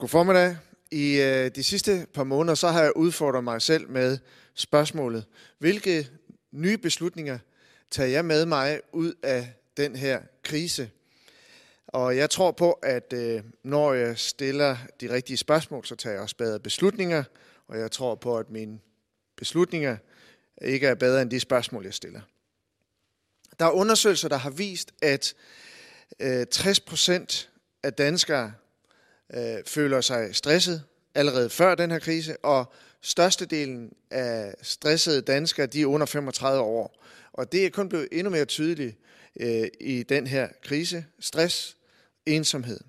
God formiddag. I øh, de sidste par måneder så har jeg udfordret mig selv med spørgsmålet. Hvilke nye beslutninger tager jeg med mig ud af den her krise? Og jeg tror på, at øh, når jeg stiller de rigtige spørgsmål, så tager jeg også bedre beslutninger. Og jeg tror på, at mine beslutninger ikke er bedre end de spørgsmål, jeg stiller. Der er undersøgelser, der har vist, at øh, 60 procent af danskere øh, føler sig stresset allerede før den her krise, og størstedelen af stressede danskere, de er under 35 år. Og det er kun blevet endnu mere tydeligt øh, i den her krise. Stress, ensomhed.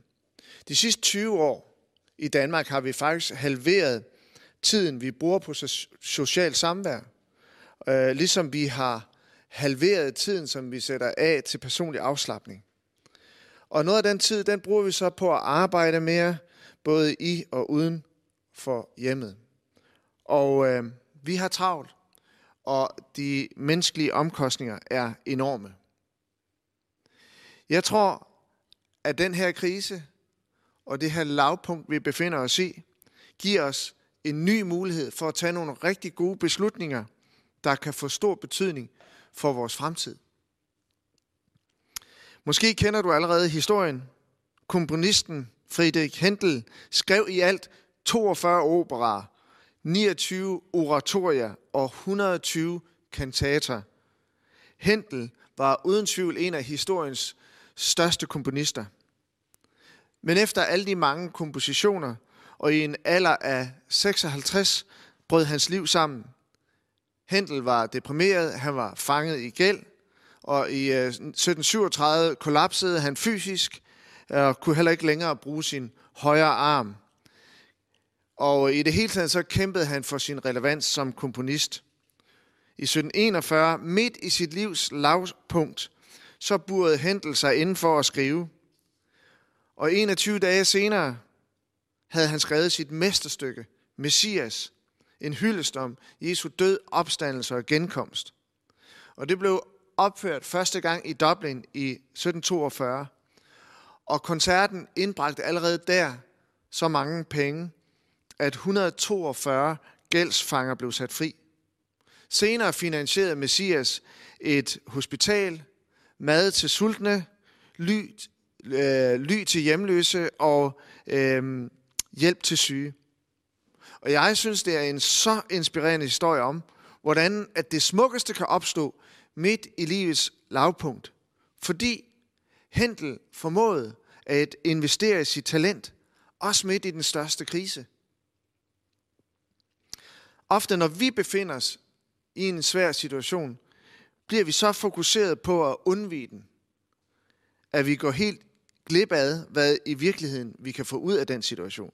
De sidste 20 år i Danmark har vi faktisk halveret tiden, vi bruger på social samvær. Øh, ligesom vi har halveret tiden, som vi sætter af til personlig afslappning. Og noget af den tid, den bruger vi så på at arbejde mere, både i og uden for hjemmet. Og øh, vi har travlt, og de menneskelige omkostninger er enorme. Jeg tror, at den her krise og det her lavpunkt, vi befinder os i, giver os en ny mulighed for at tage nogle rigtig gode beslutninger, der kan få stor betydning for vores fremtid. Måske kender du allerede historien. Komponisten Friedrich Händel skrev i alt 42 operaer, 29 oratorier og 120 kantater. Händel var uden tvivl en af historiens største komponister. Men efter alle de mange kompositioner, og i en alder af 56, brød hans liv sammen. Händel var deprimeret, han var fanget i gæld, og i øh, 1737 kollapsede han fysisk, øh, og kunne heller ikke længere bruge sin højre arm. Og i det hele taget så kæmpede han for sin relevans som komponist. I 1741, midt i sit livs lavpunkt, så burede Händel sig inden for at skrive. Og 21 dage senere havde han skrevet sit mesterstykke, Messias, en hyldest om Jesu død, opstandelse og genkomst. Og det blev opført første gang i Dublin i 1742. Og koncerten indbragte allerede der så mange penge, at 142 gældsfanger blev sat fri. Senere finansierede Messias et hospital, mad til sultne, ly, øh, ly til hjemløse og øh, hjælp til syge. Og jeg synes, det er en så inspirerende historie om, hvordan at det smukkeste kan opstå midt i livets lavpunkt. Fordi Hentel formåede at investere i sit talent, også midt i den største krise. Ofte når vi befinder os i en svær situation, bliver vi så fokuseret på at undvige den, at vi går helt glip af, hvad i virkeligheden vi kan få ud af den situation.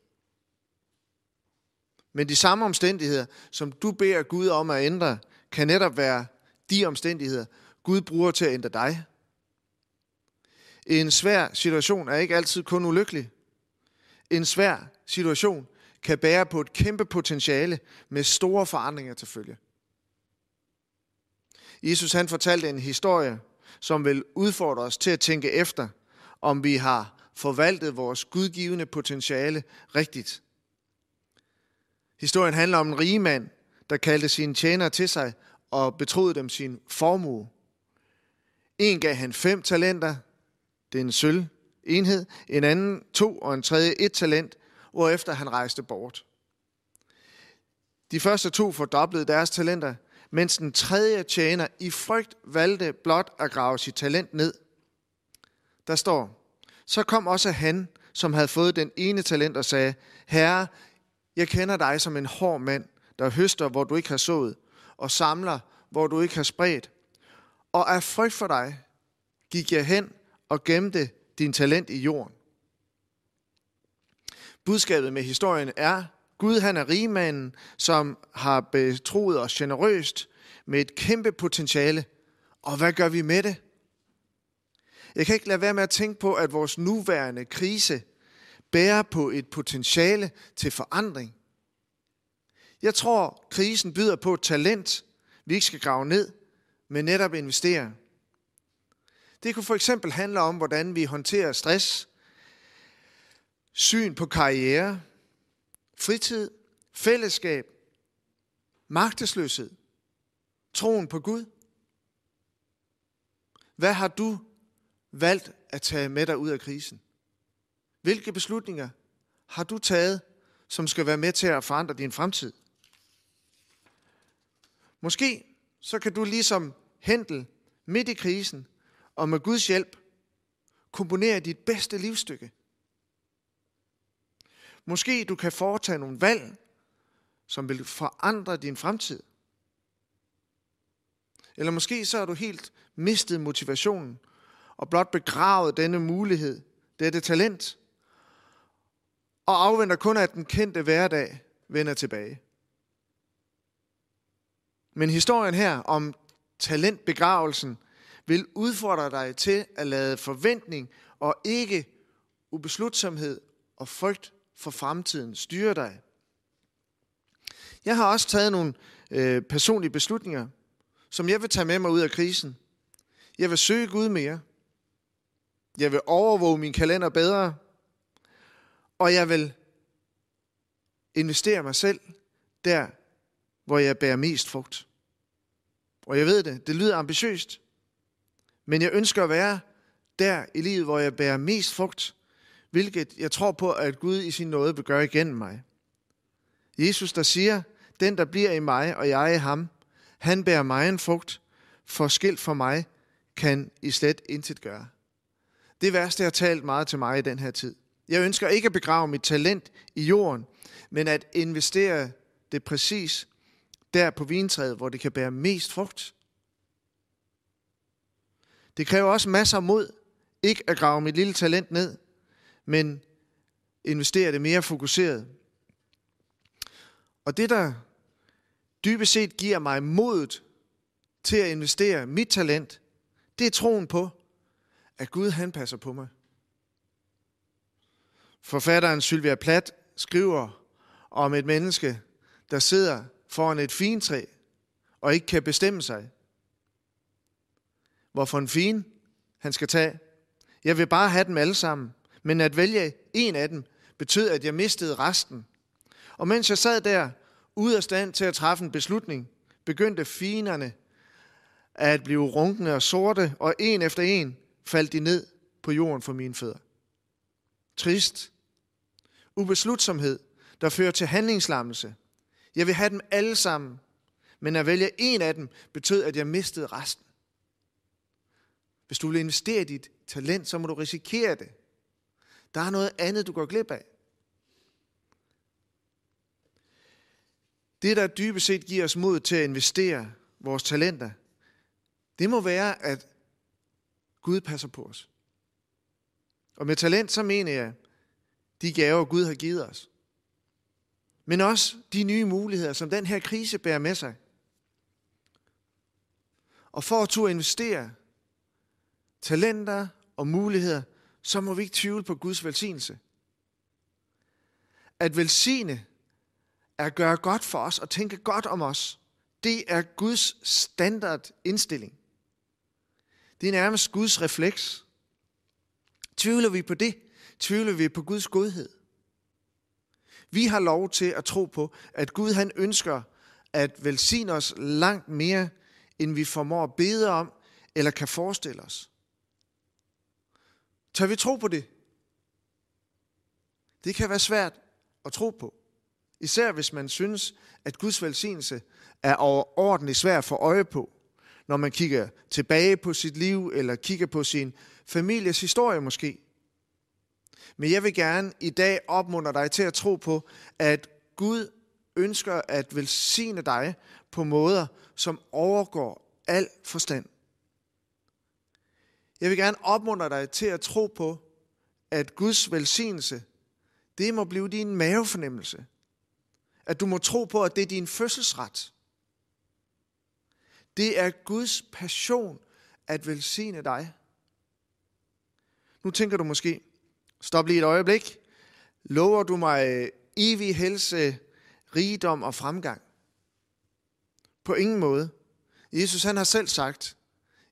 Men de samme omstændigheder, som du beder Gud om at ændre, kan netop være de omstændigheder, Gud bruger til at ændre dig. En svær situation er ikke altid kun ulykkelig. En svær situation kan bære på et kæmpe potentiale med store forandringer til følge. Jesus han fortalte en historie, som vil udfordre os til at tænke efter, om vi har forvaltet vores gudgivende potentiale rigtigt. Historien handler om en rige mand, der kaldte sine tjenere til sig og betroede dem sin formue. En gav han fem talenter, det er en sølv enhed, en anden to og en tredje et talent, hvorefter han rejste bort. De første to fordoblede deres talenter, mens den tredje tjener i frygt valgte blot at grave sit talent ned. Der står, så kom også han, som havde fået den ene talent og sagde, Herre, jeg kender dig som en hård mand, der høster, hvor du ikke har sået, og samler, hvor du ikke har spredt. Og af frygt for dig gik jeg hen og gemte din talent i jorden. Budskabet med historien er, Gud han er rigmanden, som har betroet os generøst med et kæmpe potentiale. Og hvad gør vi med det? Jeg kan ikke lade være med at tænke på, at vores nuværende krise bærer på et potentiale til forandring. Jeg tror, krisen byder på et talent, vi ikke skal grave ned, men netop investere. Det kunne for eksempel handle om, hvordan vi håndterer stress, syn på karriere, fritid, fællesskab, magtesløshed, troen på Gud. Hvad har du valgt at tage med dig ud af krisen? Hvilke beslutninger har du taget, som skal være med til at forandre din fremtid? Måske så kan du ligesom Hentel midt i krisen og med Guds hjælp komponere dit bedste livsstykke. Måske du kan foretage nogle valg, som vil forandre din fremtid. Eller måske så har du helt mistet motivationen og blot begravet denne mulighed, dette talent, og afventer kun, at den kendte hverdag vender tilbage. Men historien her om talentbegravelsen vil udfordre dig til at lade forventning og ikke ubeslutsomhed og frygt for fremtiden styre dig. Jeg har også taget nogle øh, personlige beslutninger, som jeg vil tage med mig ud af krisen. Jeg vil søge Gud mere. Jeg vil overvåge min kalender bedre. Og jeg vil investere mig selv der, hvor jeg bærer mest frugt. Og jeg ved det, det lyder ambitiøst. Men jeg ønsker at være der i livet, hvor jeg bærer mest frugt, hvilket jeg tror på, at Gud i sin nåde vil gøre igennem mig. Jesus, der siger, den der bliver i mig, og jeg i ham, han bærer mig en frugt, for skilt for mig, kan I slet intet gøre. Det værste har talt meget til mig i den her tid. Jeg ønsker ikke at begrave mit talent i jorden, men at investere det præcis der på vintræet, hvor det kan bære mest frugt. Det kræver også masser af mod, ikke at grave mit lille talent ned, men investere det mere fokuseret. Og det, der dybest set giver mig modet til at investere mit talent, det er troen på, at Gud han passer på mig. Forfatteren Sylvia Plath skriver om et menneske, der sidder foran et fintræ og ikke kan bestemme sig. Hvorfor en fin han skal tage. Jeg vil bare have dem alle sammen, men at vælge en af dem betød, at jeg mistede resten. Og mens jeg sad der, ude af stand til at træffe en beslutning, begyndte finerne at blive runkne og sorte, og en efter en faldt de ned på jorden for mine fødder. Trist. Ubeslutsomhed, der fører til handlingslammelse. Jeg vil have dem alle sammen, men at vælge en af dem betød, at jeg mistede resten. Hvis du vil investere i dit talent, så må du risikere det. Der er noget andet, du går glip af. Det, der dybest set giver os mod til at investere vores talenter, det må være, at Gud passer på os. Og med talent, så mener jeg de gaver, Gud har givet os. Men også de nye muligheder, som den her krise bærer med sig. Og for at turde investere talenter og muligheder, så må vi ikke tvivle på Guds velsignelse. At velsigne er at gøre godt for os og tænke godt om os. Det er Guds standard indstilling. Det er nærmest Guds refleks. Tvivler vi på det? Tvivler vi på Guds godhed? Vi har lov til at tro på, at Gud han ønsker at velsigne os langt mere, end vi formår at bede om eller kan forestille os. Tør vi tro på det? Det kan være svært at tro på. Især hvis man synes, at Guds velsignelse er overordentligt svær at få øje på, når man kigger tilbage på sit liv, eller kigger på sin families historie måske. Men jeg vil gerne i dag opmuntre dig til at tro på, at Gud ønsker at velsigne dig på måder, som overgår al forstand. Jeg vil gerne opmuntre dig til at tro på, at Guds velsignelse, det må blive din mavefornemmelse. At du må tro på, at det er din fødselsret. Det er Guds passion at velsigne dig. Nu tænker du måske, stop lige et øjeblik. Lover du mig evig helse, rigdom og fremgang? På ingen måde. Jesus han har selv sagt,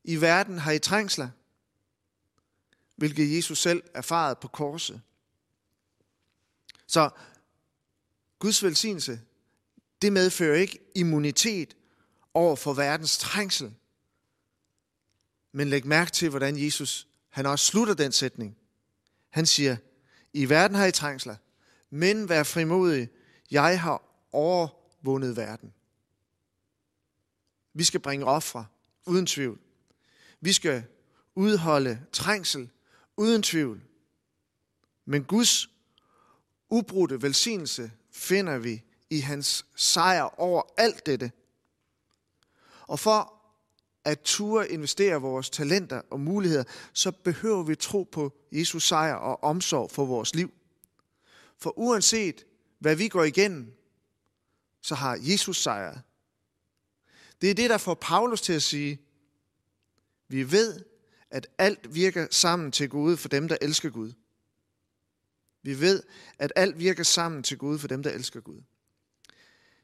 i verden har I trængsler, hvilket Jesus selv erfarede på korset. Så Guds velsignelse, det medfører ikke immunitet over for verdens trængsel. Men læg mærke til, hvordan Jesus han også slutter den sætning. Han siger, i verden har I trængsler, men vær frimodig, jeg har overvundet verden. Vi skal bringe ofre, uden tvivl. Vi skal udholde trængsel, uden tvivl. Men Guds ubrudte velsignelse finder vi i hans sejr over alt dette. Og for at ture investere vores talenter og muligheder, så behøver vi tro på Jesus sejr og omsorg for vores liv. For uanset hvad vi går igennem, så har Jesus sejret. Det er det, der får Paulus til at sige, vi ved, at alt virker sammen til gode for dem, der elsker Gud. Vi ved, at alt virker sammen til gode for dem, der elsker Gud.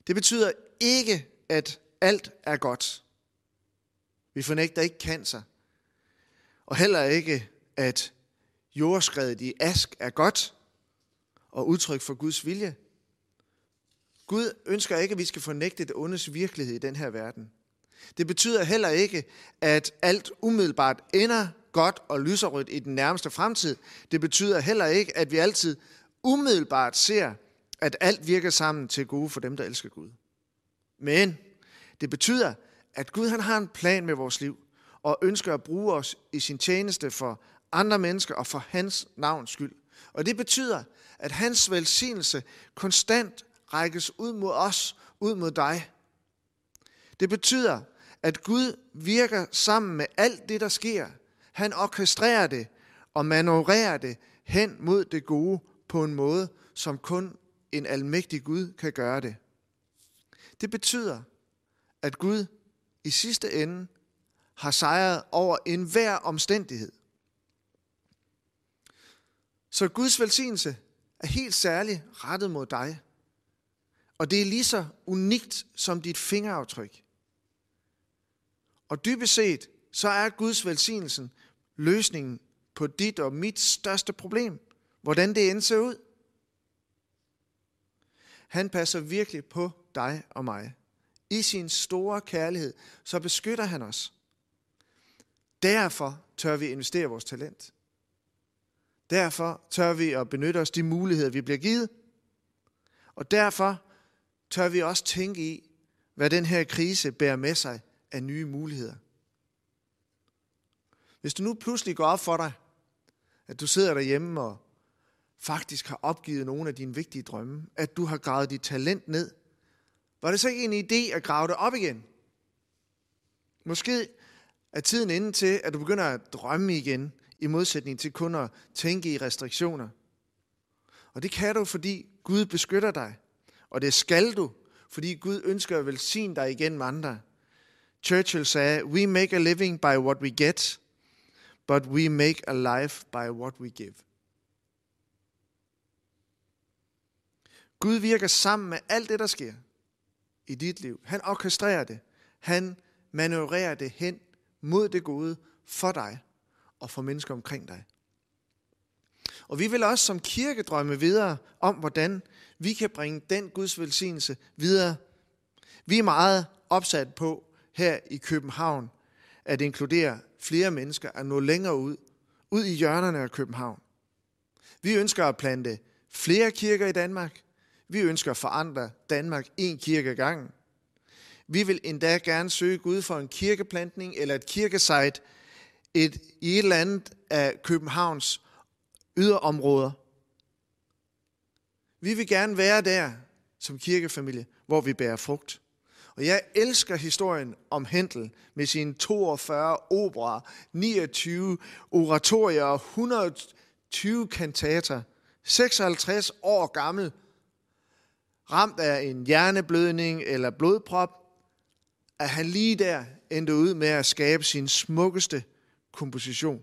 Det betyder ikke, at alt er godt. Vi fornægter ikke cancer. Og heller ikke, at jordskredet i ask er godt og udtryk for Guds vilje. Gud ønsker ikke, at vi skal fornægte det ondes virkelighed i den her verden. Det betyder heller ikke, at alt umiddelbart ender godt og lyserødt i den nærmeste fremtid. Det betyder heller ikke, at vi altid umiddelbart ser, at alt virker sammen til gode for dem, der elsker Gud. Men det betyder, at Gud han har en plan med vores liv, og ønsker at bruge os i sin tjeneste for andre mennesker og for hans navns skyld. Og det betyder, at hans velsignelse konstant rækkes ud mod os, ud mod dig. Det betyder, at Gud virker sammen med alt det, der sker. Han orkestrerer det og manøvrerer det hen mod det gode på en måde, som kun en almægtig Gud kan gøre det. Det betyder, at Gud i sidste ende har sejret over enhver omstændighed. Så Guds velsignelse er helt særligt rettet mod dig. Og det er lige så unikt som dit fingeraftryk. Og dybest set, så er Guds velsignelsen løsningen på dit og mit største problem. Hvordan det end ser ud. Han passer virkelig på dig og mig. I sin store kærlighed, så beskytter han os. Derfor tør vi investere vores talent. Derfor tør vi at benytte os de muligheder, vi bliver givet. Og derfor tør vi også tænke i, hvad den her krise bærer med sig af nye muligheder. Hvis du nu pludselig går op for dig, at du sidder derhjemme og faktisk har opgivet nogle af dine vigtige drømme, at du har gravet dit talent ned, var det så ikke en idé at grave det op igen? Måske er tiden inde til, at du begynder at drømme igen, i modsætning til kun at tænke i restriktioner. Og det kan du, fordi Gud beskytter dig. Og det skal du, fordi Gud ønsker at velsigne dig igen med andre. Churchill sagde, we make a living by what we get, but we make a life by what we give. Gud virker sammen med alt det, der sker i dit liv. Han orkestrerer det. Han manøvrerer det hen mod det gode for dig og for mennesker omkring dig. Og vi vil også som kirke drømme videre om, hvordan vi kan bringe den Guds velsignelse videre. Vi er meget opsat på her i København at inkludere flere mennesker at nå længere ud, ud i hjørnerne af København. Vi ønsker at plante flere kirker i Danmark. Vi ønsker at forandre Danmark en kirke gang. gangen. Vi vil endda gerne søge Gud for en kirkeplantning eller et kirkesite et, i et eller andet af Københavns yderområder. Vi vil gerne være der som kirkefamilie, hvor vi bærer frugt. Og jeg elsker historien om Hentel med sine 42 operer, 29 oratorier og 120 kantater. 56 år gammel, ramt af en hjerneblødning eller blodprop, at han lige der endte ud med at skabe sin smukkeste komposition.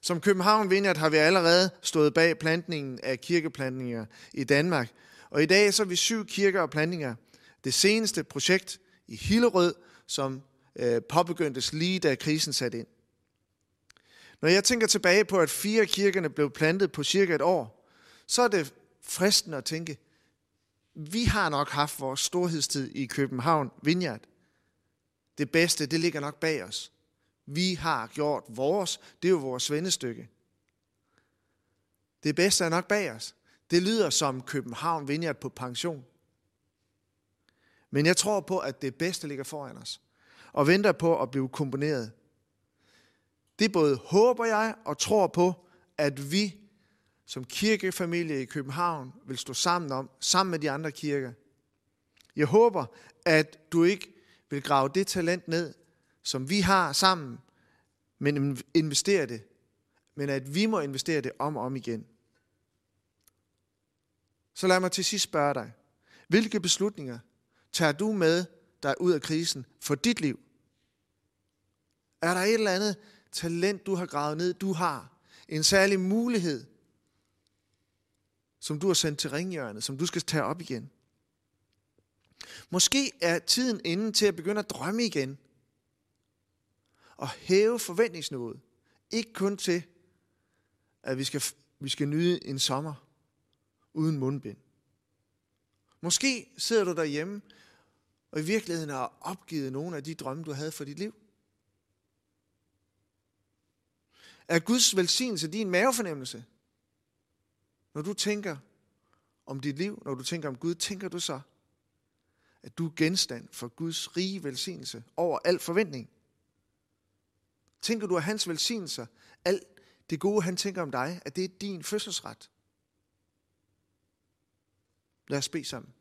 Som København Vineyard har vi allerede stået bag plantningen af kirkeplantninger i Danmark. Og i dag så er vi syv kirker og plantninger. Det seneste projekt i Hillerød, som øh, påbegyndtes lige da krisen satte ind. Når jeg tænker tilbage på, at fire kirkerne blev plantet på cirka et år, så er det fristende at tænke, vi har nok haft vores storhedstid i København Vineyard. Det bedste, det ligger nok bag os. Vi har gjort vores, det er jo vores vendestykke. Det bedste er nok bag os. Det lyder som København Vineyard på pension. Men jeg tror på, at det bedste ligger foran os. Og venter på at blive komponeret. Det både håber jeg og tror på, at vi som kirkefamilie i København vil stå sammen om, sammen med de andre kirker. Jeg håber, at du ikke vil grave det talent ned, som vi har sammen, men investere det. Men at vi må investere det om og om igen. Så lad mig til sidst spørge dig. Hvilke beslutninger tager du med dig ud af krisen for dit liv? Er der et eller andet talent, du har gravet ned, du har? En særlig mulighed, som du har sendt til ringhjørnet, som du skal tage op igen? Måske er tiden inde til at begynde at drømme igen. Og hæve forventningsniveauet. Ikke kun til, at vi skal, vi skal nyde en sommer, uden mundbind. Måske sidder du derhjemme og i virkeligheden har opgivet nogle af de drømme, du havde for dit liv. Er Guds velsignelse din mavefornemmelse? Når du tænker om dit liv, når du tænker om Gud, tænker du så, at du er genstand for Guds rige velsignelse over al forventning? Tænker du, at hans velsignelser, alt det gode, han tænker om dig, at det er din fødselsret? Lad os bede sammen.